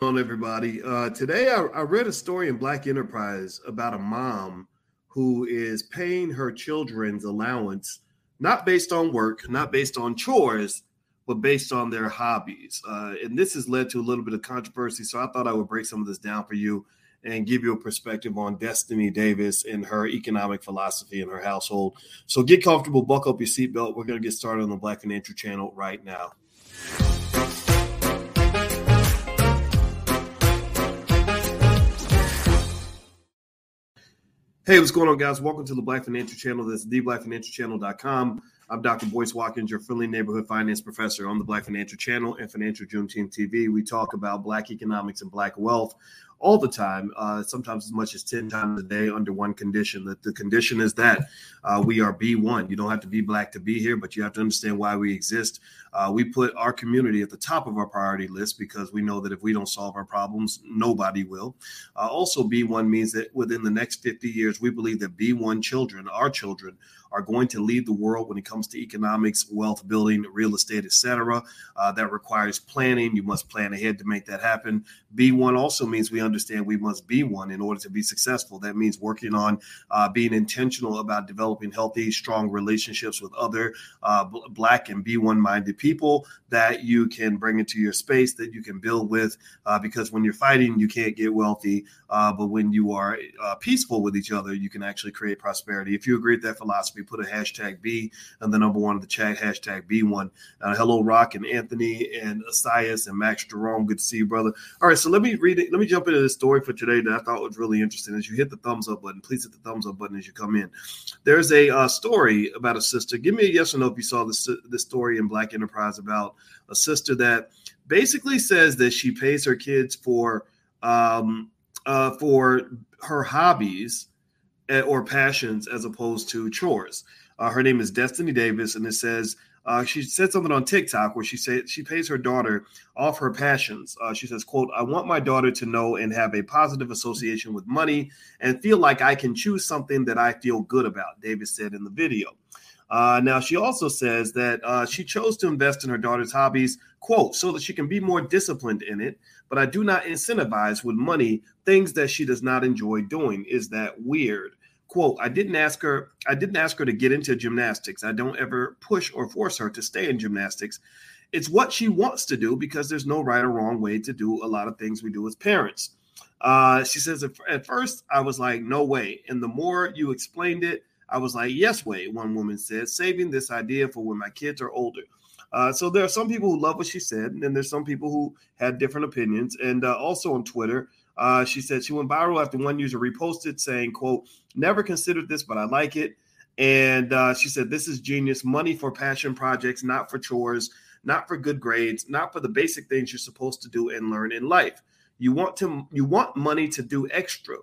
on everybody. Uh, today, I, I, read a story in Black Enterprise about a mom who is paying her children's allowance not based on work, not based on chores, but based on their hobbies. Uh, and this has led to a little bit of controversy. So I thought I would break some of this down for you and give you a perspective on Destiny Davis and her economic philosophy in her household. So get comfortable, buckle up your seatbelt. We're going to get started on the Black Financial Channel right now. Hey, what's going on, guys? Welcome to the Black Financial Channel. That's theblackfinancialchannel.com. I'm Dr. Boyce Watkins, your friendly neighborhood finance professor on the Black Financial Channel and Financial Juneteenth TV. We talk about Black economics and Black wealth all the time, uh, sometimes as much as 10 times a day under one condition. That the condition is that uh, we are B1. You don't have to be black to be here, but you have to understand why we exist. Uh, we put our community at the top of our priority list because we know that if we don't solve our problems, nobody will. Uh, also, B1 means that within the next 50 years, we believe that B1 children, our children, are going to lead the world when it comes to economics, wealth building, real estate, etc. Uh, that requires planning. You must plan ahead to make that happen. B1 also means we understand we must be one in order to be successful. That means working on uh, being intentional about developing healthy, strong relationships with other uh, Black and B1 minded people that you can bring into your space, that you can build with. Uh, because when you're fighting, you can't get wealthy. Uh, but when you are uh, peaceful with each other, you can actually create prosperity. If you agree with that philosophy, put a hashtag B and the number one of the chat, hashtag B1. Uh, hello, Rock and Anthony and Asias and Max Jerome. Good to see you, brother. All right, so let me read it. Let me jump into the story for today that I thought was really interesting. As you hit the thumbs up button, please hit the thumbs up button as you come in. There's a uh, story about a sister. Give me a yes or no if you saw this, this story in Black Enterprise about a sister that basically says that she pays her kids for um, uh, for her hobbies Eh, or passions as opposed to chores. Uh, her name is Destiny Davis, and it says uh, she said something on TikTok where she said she pays her daughter off her passions. Uh, she says, "quote I want my daughter to know and have a positive association with money and feel like I can choose something that I feel good about." Davis said in the video. Uh, now, she also says that uh, she chose to invest in her daughter's hobbies, quote, so that she can be more disciplined in it. But I do not incentivize with money things that she does not enjoy doing. Is that weird? Quote i didn't ask her i didn't ask her to get into gymnastics. I don't ever push or force her to stay in gymnastics. It's what she wants to do because there's no right or wrong way to do a lot of things we do as parents. Uh, she says at first i was like no way. And the more you explained it i was like yes way one woman said saving this idea for when my kids are older. Uh, so there are some people who love what she said, and then there's some people who had different opinions. And uh, also on Twitter, uh, she said she went viral after one user reposted saying, "quote Never considered this, but I like it." And uh, she said, "This is genius. Money for passion projects, not for chores, not for good grades, not for the basic things you're supposed to do and learn in life. You want to you want money to do extra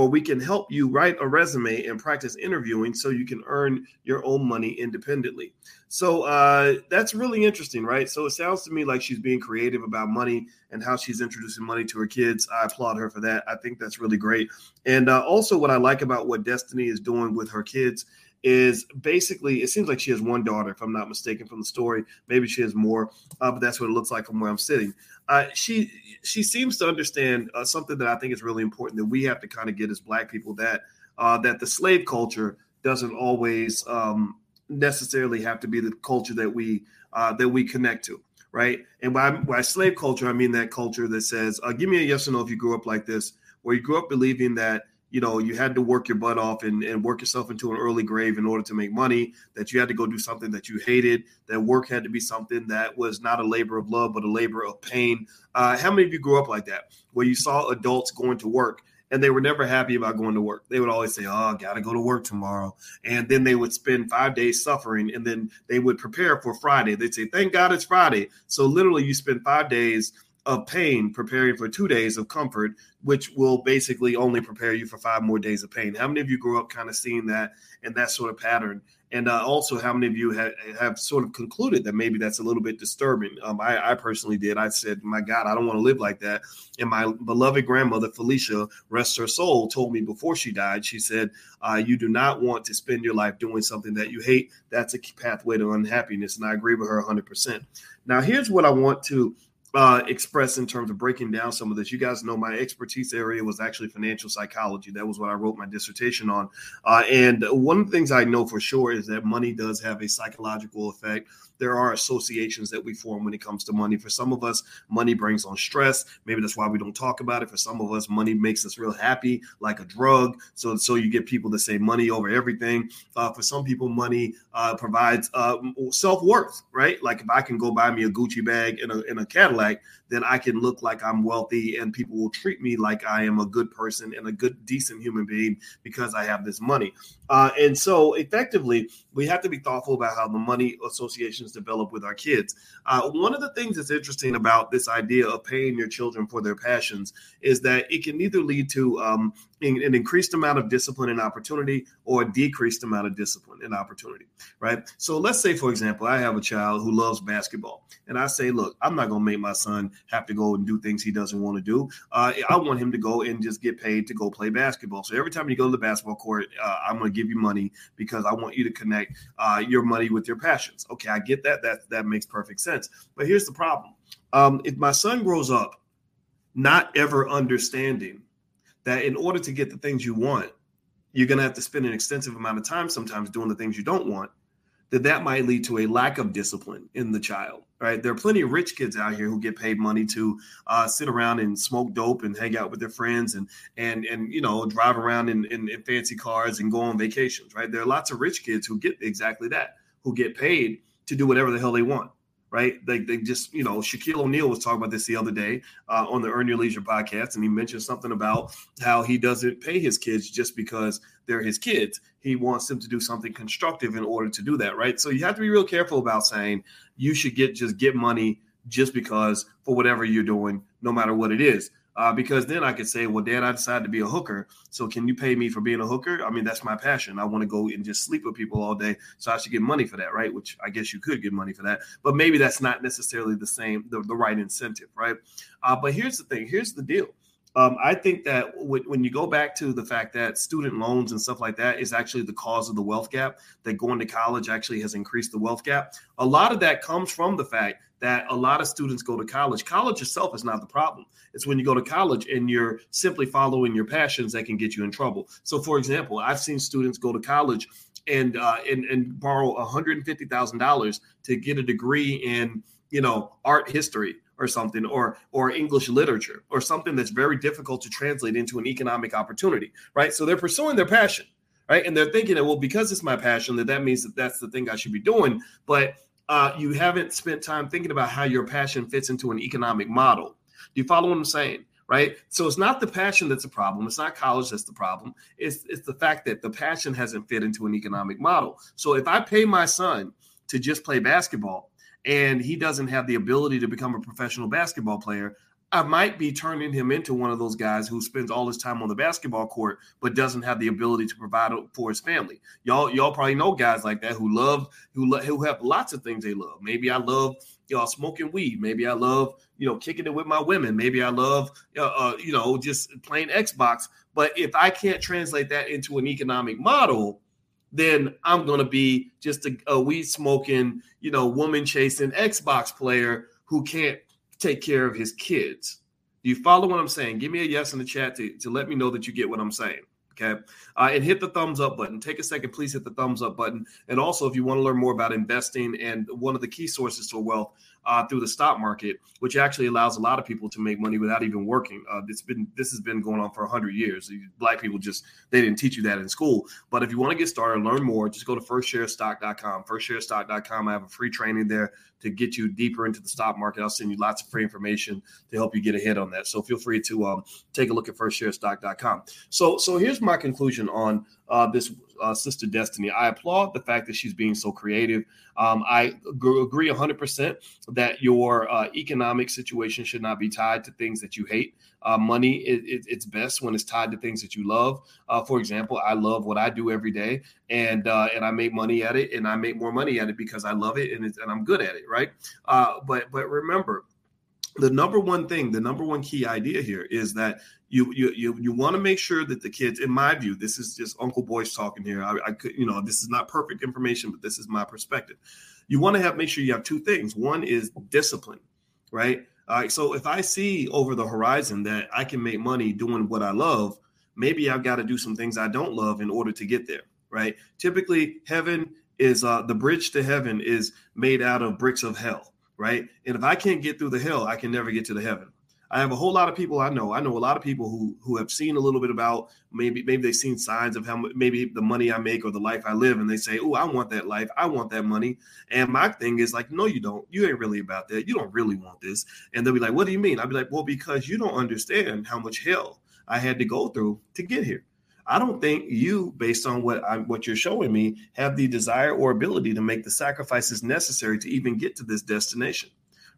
or we can help you write a resume and practice interviewing so you can earn your own money independently. So uh, that's really interesting, right? So it sounds to me like she's being creative about money and how she's introducing money to her kids. I applaud her for that. I think that's really great. And uh, also, what I like about what Destiny is doing with her kids is basically it seems like she has one daughter if i'm not mistaken from the story. Maybe she has more uh, but that's what it looks like from where i'm sitting. Uh, she she seems to understand uh, something that i think is really important that we have to kind of get as black people that uh, that the slave culture doesn't always um, necessarily have to be the culture that we uh, that we connect to right? And by, by slave culture i mean that culture that says uh, give me a yes or no if you grew up like this where you grew up believing that you know you had to work your butt off and, and work yourself into an early grave in order to make money that you had to go do something that you hated that work had to be something that was not a labor of love but a labor of pain uh, how many of you grew up like that where you saw adults going to work and they were never happy about going to work. They would always say, "Oh, gotta go to work tomorrow," and then they would spend five days suffering, and then they would prepare for Friday. They'd say, "Thank God it's Friday." So literally, you spend five days of pain preparing for two days of comfort, which will basically only prepare you for five more days of pain. How many of you grew up kind of seeing that and that sort of pattern? And uh, also, how many of you have, have sort of concluded that maybe that's a little bit disturbing? Um, I, I, personally did. I said, My God, I don't want to live like that. And my beloved grandmother, Felicia, rest her soul, told me before she died, she said, uh, You do not want to spend your life doing something that you hate. That's a pathway to unhappiness. And I agree with her 100%. Now, here's what I want to uh, express in terms of breaking down some of this. You guys know my expertise area was actually financial psychology. That was what I wrote my dissertation on. Uh, and one of the things I know for sure is that money does have a psychological effect there are associations that we form when it comes to money. For some of us, money brings on stress. Maybe that's why we don't talk about it. For some of us, money makes us real happy, like a drug. So, so you get people that say money over everything. Uh, for some people, money uh, provides uh, self worth, right? Like if I can go buy me a Gucci bag in a, in a Cadillac, like then I can look like I'm wealthy and people will treat me like I am a good person and a good, decent human being because I have this money. Uh, and so, effectively, we have to be thoughtful about how the money associations develop with our kids. Uh, one of the things that's interesting about this idea of paying your children for their passions is that it can either lead to um, an increased amount of discipline and opportunity or a decreased amount of discipline and opportunity, right? So let's say, for example, I have a child who loves basketball, and I say, look, I'm not going to make my son have to go and do things he doesn't want to do. Uh, I want him to go and just get paid to go play basketball. So every time you go to the basketball court, uh, I'm going to give you money because I want you to connect uh, your money with your passions. Okay, I get that. That that makes perfect sense. But here's the problem: um, if my son grows up not ever understanding that in order to get the things you want, you're going to have to spend an extensive amount of time sometimes doing the things you don't want, that that might lead to a lack of discipline in the child. Right? There are plenty of rich kids out here who get paid money to uh, sit around and smoke dope and hang out with their friends and and and you know drive around in, in, in fancy cars and go on vacations. Right? There are lots of rich kids who get exactly that, who get paid to do whatever the hell they want right? They, they just, you know, Shaquille O'Neal was talking about this the other day uh, on the Earn Your Leisure podcast, and he mentioned something about how he doesn't pay his kids just because they're his kids. He wants them to do something constructive in order to do that, right? So you have to be real careful about saying you should get just get money just because for whatever you're doing, no matter what it is uh, because then I could say, well, Dad, I decided to be a hooker. So can you pay me for being a hooker? I mean, that's my passion. I want to go and just sleep with people all day. So I should get money for that, right? Which I guess you could get money for that. But maybe that's not necessarily the same, the, the right incentive, right? Uh, but here's the thing here's the deal. Um, I think that w- when you go back to the fact that student loans and stuff like that is actually the cause of the wealth gap, that going to college actually has increased the wealth gap. A lot of that comes from the fact that a lot of students go to college. College itself is not the problem. It's when you go to college and you're simply following your passions that can get you in trouble. So, for example, I've seen students go to college and uh, and, and borrow $150,000 to get a degree in you know art history or something or or english literature or something that's very difficult to translate into an economic opportunity right so they're pursuing their passion right and they're thinking that well because it's my passion that that means that that's the thing i should be doing but uh, you haven't spent time thinking about how your passion fits into an economic model. Do you follow what I'm saying? Right. So it's not the passion that's a problem. It's not college that's the problem. It's it's the fact that the passion hasn't fit into an economic model. So if I pay my son to just play basketball and he doesn't have the ability to become a professional basketball player, I might be turning him into one of those guys who spends all his time on the basketball court but doesn't have the ability to provide for his family. Y'all, y'all probably know guys like that who love who lo- who have lots of things they love. Maybe I love y'all smoking weed. Maybe I love you know kicking it with my women. Maybe I love uh, uh, you know just playing Xbox. But if I can't translate that into an economic model, then I'm to be just a, a weed smoking, you know, woman chasing Xbox player who can't take care of his kids. Do you follow what I'm saying? Give me a yes in the chat to, to let me know that you get what I'm saying. Okay. Uh, and hit the thumbs up button. Take a second, please hit the thumbs up button. And also, if you want to learn more about investing and one of the key sources to wealth uh, through the stock market, which actually allows a lot of people to make money without even working. Uh, it's been this has been going on for hundred years. Black people just they didn't teach you that in school. But if you want to get started, learn more, just go to firstsharestock.com. Firstsharestock.com. I have a free training there to get you deeper into the stock market. I'll send you lots of free information to help you get ahead on that. So feel free to um, take a look at firstsharestock.com. So so here's my conclusion on uh, this uh, sister Destiny. I applaud the fact that she's being so creative. Um, I g- agree 100% that your uh, economic situation should not be tied to things that you hate. Uh, money, it, it, it's best when it's tied to things that you love. Uh, for example, I love what I do every day, and uh, and I make money at it, and I make more money at it because I love it and, and I'm good at it, right? Uh, but but remember, the number one thing, the number one key idea here is that you you you, you want to make sure that the kids in my view this is just uncle boyce talking here I, I could you know this is not perfect information but this is my perspective you want to have make sure you have two things one is discipline right All right. So if I see over the horizon that I can make money doing what I love, maybe I've got to do some things I don't love in order to get there. Right. Typically, heaven is uh, the bridge to heaven is made out of bricks of hell. Right. And if I can't get through the hell, I can never get to the heaven. I have a whole lot of people I know. I know a lot of people who who have seen a little bit about maybe maybe they've seen signs of how maybe the money I make or the life I live, and they say, "Oh, I want that life. I want that money." And my thing is like, "No, you don't. You ain't really about that. You don't really want this." And they'll be like, "What do you mean?" I'll be like, "Well, because you don't understand how much hell I had to go through to get here." I don't think you, based on what I, what you're showing me, have the desire or ability to make the sacrifices necessary to even get to this destination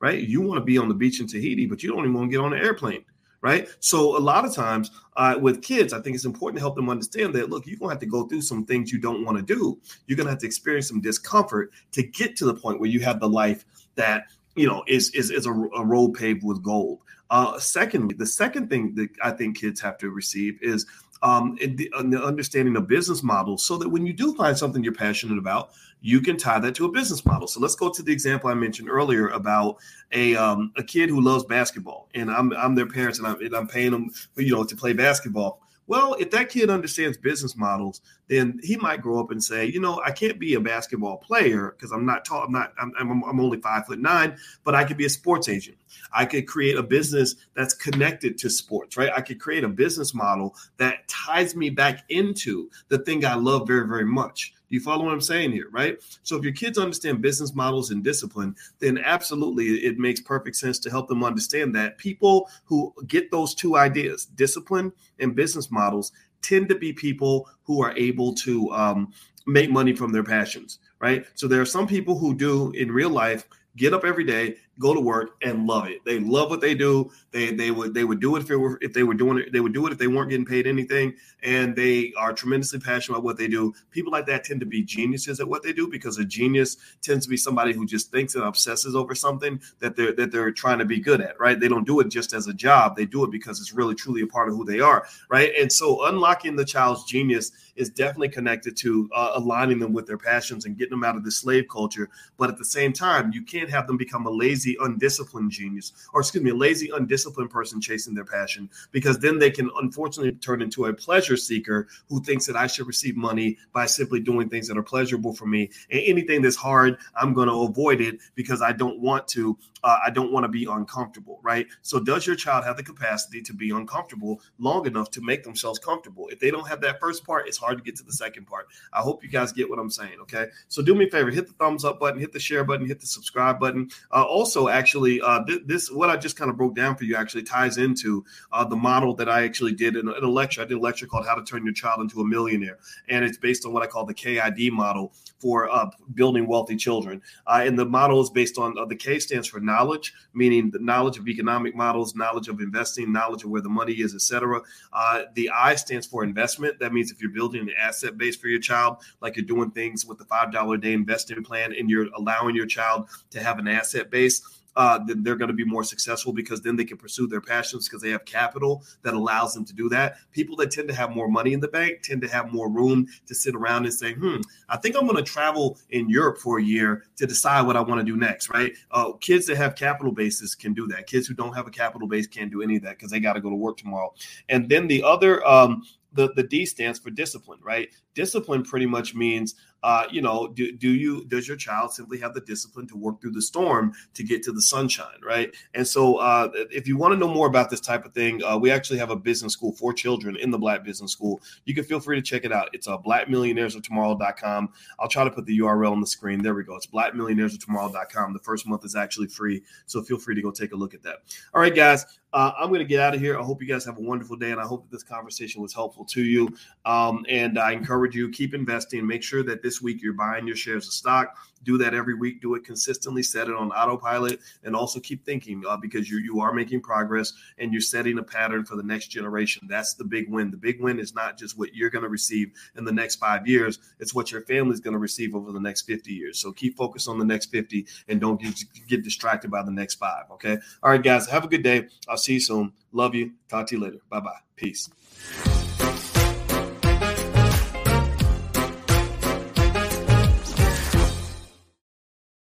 right? You want to be on the beach in Tahiti, but you don't even want to get on an airplane, right? So a lot of times uh, with kids, I think it's important to help them understand that look, you're gonna have to go through some things you don't want to do. You're gonna have to experience some discomfort to get to the point where you have the life that you know is is is a, a road paved with gold. Uh, secondly, the second thing that I think kids have to receive is um, the, uh, the understanding of business models so that when you do find something you're passionate about, you can tie that to a business model. So let's go to the example I mentioned earlier about a um, a kid who loves basketball, and I'm I'm their parents, and I'm, and I'm paying them, you know, to play basketball. Well, if that kid understands business models, then he might grow up and say, you know, I can't be a basketball player because I'm not tall. I'm not. I'm, I'm, I'm only five foot nine, but I could be a sports agent. I could create a business that's connected to sports, right? I could create a business model that ties me back into the thing I love very, very much. You follow what I'm saying here, right? So if your kids understand business models and discipline, then absolutely it makes perfect sense to help them understand that people who get those two ideas, discipline and business models, tend to be people who are able to um, make money from their passions, right? So there are some people who do in real life get up every day go to work and love it. They love what they do. They they would they would do it if it were if they were doing it. They would do it if they weren't getting paid anything. And they are tremendously passionate about what they do. People like that tend to be geniuses at what they do because a genius tends to be somebody who just thinks and obsesses over something that they're that they're trying to be good at. Right? They don't do it just as a job. They do it because it's really truly a part of who they are. Right? And so unlocking the child's genius is definitely connected to uh, aligning them with their passions and getting them out of the slave culture. But at the same time, you can't have them become a lazy lazy, undisciplined genius, or excuse me, a lazy, undisciplined person chasing their passion, because then they can unfortunately turn into a pleasure seeker who thinks that I should receive money by simply doing things that are pleasurable for me. And anything that's hard, I'm going to avoid it because I don't want to. Uh, I don't want to be uncomfortable, right? So, does your child have the capacity to be uncomfortable long enough to make themselves comfortable? If they don't have that first part, it's hard to get to the second part. I hope you guys get what I'm saying. Okay, so do me a favor, hit the thumbs up button, hit the share button, hit the subscribe button. Uh, also also actually uh, th- this what I just kind of broke down for you actually ties into uh, the model that I actually did in a, in a, lecture. I did a lecture called "How to Turn Your Child into a Millionaire," and it's based on what I call the KID model for uh, building wealthy children. Uh, and the model is based on uh, the K stands for knowledge, meaning the knowledge of economic models, knowledge of investing, knowledge of where the money is, etc. Uh, the I stands for investment. That means if you're building an asset base for your child, like you're doing things with the five dollar a day investing plan, and you're allowing your child to have an asset base uh, then they're going to be more successful because then they can pursue their passions because they have capital that allows them to do that. People that tend to have more money in the bank tend to have more room to sit around and say, hmm, I think I'm going to travel in Europe for a year to decide what I want to do next, right? Uh, kids that have capital bases can do that. Kids who don't have a capital base can't do any of that because they got to go to work tomorrow. And then the other, um, the, the D stands for discipline, right? Discipline pretty much means uh, you know, do, do you does your child simply have the discipline to work through the storm to get to the sunshine, right? And so, uh, if you want to know more about this type of thing, uh, we actually have a business school for children in the Black Business School. You can feel free to check it out. It's uh, blackmillionairesoftomorrow.com. I'll try to put the URL on the screen. There we go. It's blackmillionairesoftomorrow.com. The first month is actually free, so feel free to go take a look at that. All right, guys. Uh, I'm going to get out of here. I hope you guys have a wonderful day, and I hope that this conversation was helpful to you. Um, and I encourage you keep investing. Make sure that this week you're buying your shares of stock. Do that every week. Do it consistently. Set it on autopilot, and also keep thinking uh, because you you are making progress and you're setting a pattern for the next generation. That's the big win. The big win is not just what you're going to receive in the next five years; it's what your family is going to receive over the next 50 years. So keep focused on the next 50 and don't get, get distracted by the next five. Okay. All right, guys. Have a good day. I'll see you soon. Love you. Talk to you later. Bye bye. Peace.